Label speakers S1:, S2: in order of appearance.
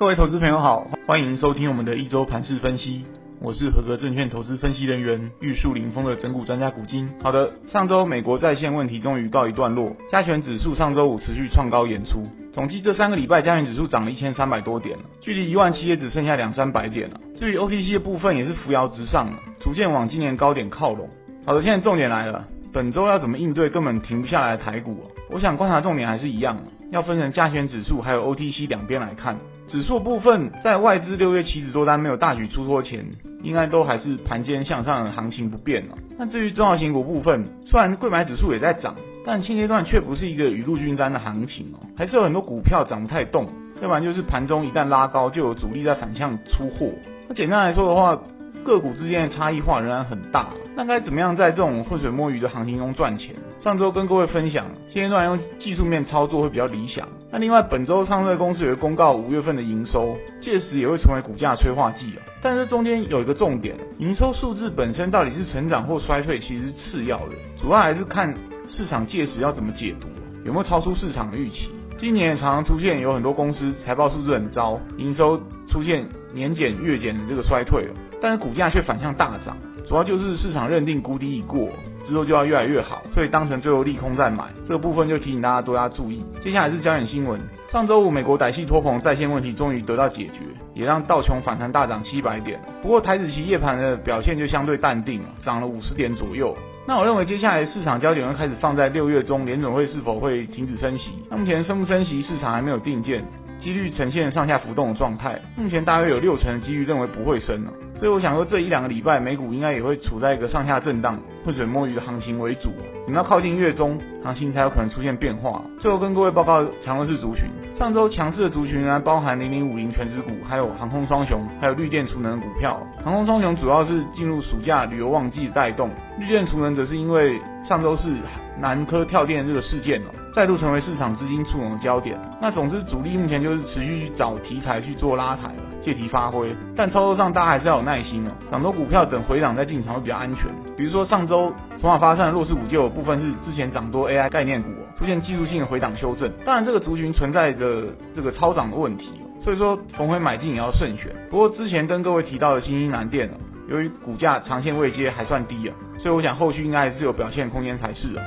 S1: 各位投资朋友好，欢迎收听我们的一周盘市分析。我是合格证券投资分析人员玉树临风的整股专家古今。好的，上周美国在线问题终于告一段落，加权指数上周五持续创高演出。总计这三个礼拜，加权指数涨了一千三百多点了，距离一万七也只剩下两三百点了。至于 OTC 的部分，也是扶摇直上了，逐渐往今年高点靠拢。好的，现在重点来了，本周要怎么应对根本停不下来的台股？我想观察重点还是一样，要分成加权指数还有 OTC 两边来看。指数部分，在外资六月期指多单没有大举出脱前，应该都还是盘间向上的行情不变了。那至于中小型股部分，虽然贵买指数也在涨，但现阶段却不是一个雨露均沾的行情哦，还是有很多股票涨不太动，要不然就是盘中一旦拉高，就有主力在反向出货。那简单来说的话，个股之间的差异化仍然很大。那该怎么样在这种浑水摸鱼的行情中赚钱？上周跟各位分享，现阶段用技术面操作会比较理想。那另外，本周上市公司也会公告五月份的营收，届时也会成为股价催化剂啊。但是中间有一个重点，营收数字本身到底是成长或衰退，其实是次要的，主要还是看市场届时要怎么解读，有没有超出市场的预期。今年常常出现有很多公司财报数字很糟，营收出现年减月减的这个衰退，但是股价却反向大涨。主要就是市场认定谷底已过，之后就要越来越好，所以当成最后利空再买。这个部分就提醒大家多加注意。接下来是焦点新闻，上周五美国歹戏托棚债线问题终于得到解决，也让道琼反弹大涨七百点。不过台指期夜盘的表现就相对淡定，涨了五十点左右。那我认为接下来市场焦点会开始放在六月中联准会是否会停止升息。目前升不升息市场还没有定见，几率呈现上下浮动的状态。目前大约有六成的几率认为不会升了。所以我想说，这一两个礼拜美股应该也会处在一个上下震荡、浑水摸鱼的行情为主。等到靠近月中，行情才有可能出现变化。最后跟各位报告强势族群，上周强势的族群呢，包含零零五零权值股，还有航空双雄，还有绿电储能股票。航空双雄主要是进入暑假旅游旺季的带动，绿电储能则是因为上周是南科跳电这个事件哦，再度成为市场资金簇拥的焦点。那总之主力目前就是持续去找题材去做拉抬了。借题发挥，但操作上大家还是要有耐心哦。涨多股票等回档再进场会比较安全。比如说上周筹码发散的弱势股就有部分是之前涨多 AI 概念股出现技术性的回档修正。当然这个族群存在着这个超涨的问题，所以说逢回买进也要慎选。不过之前跟各位提到的新兴南电，由于股价长线位阶还算低啊，所以我想后续应该还是有表现空间才是啊。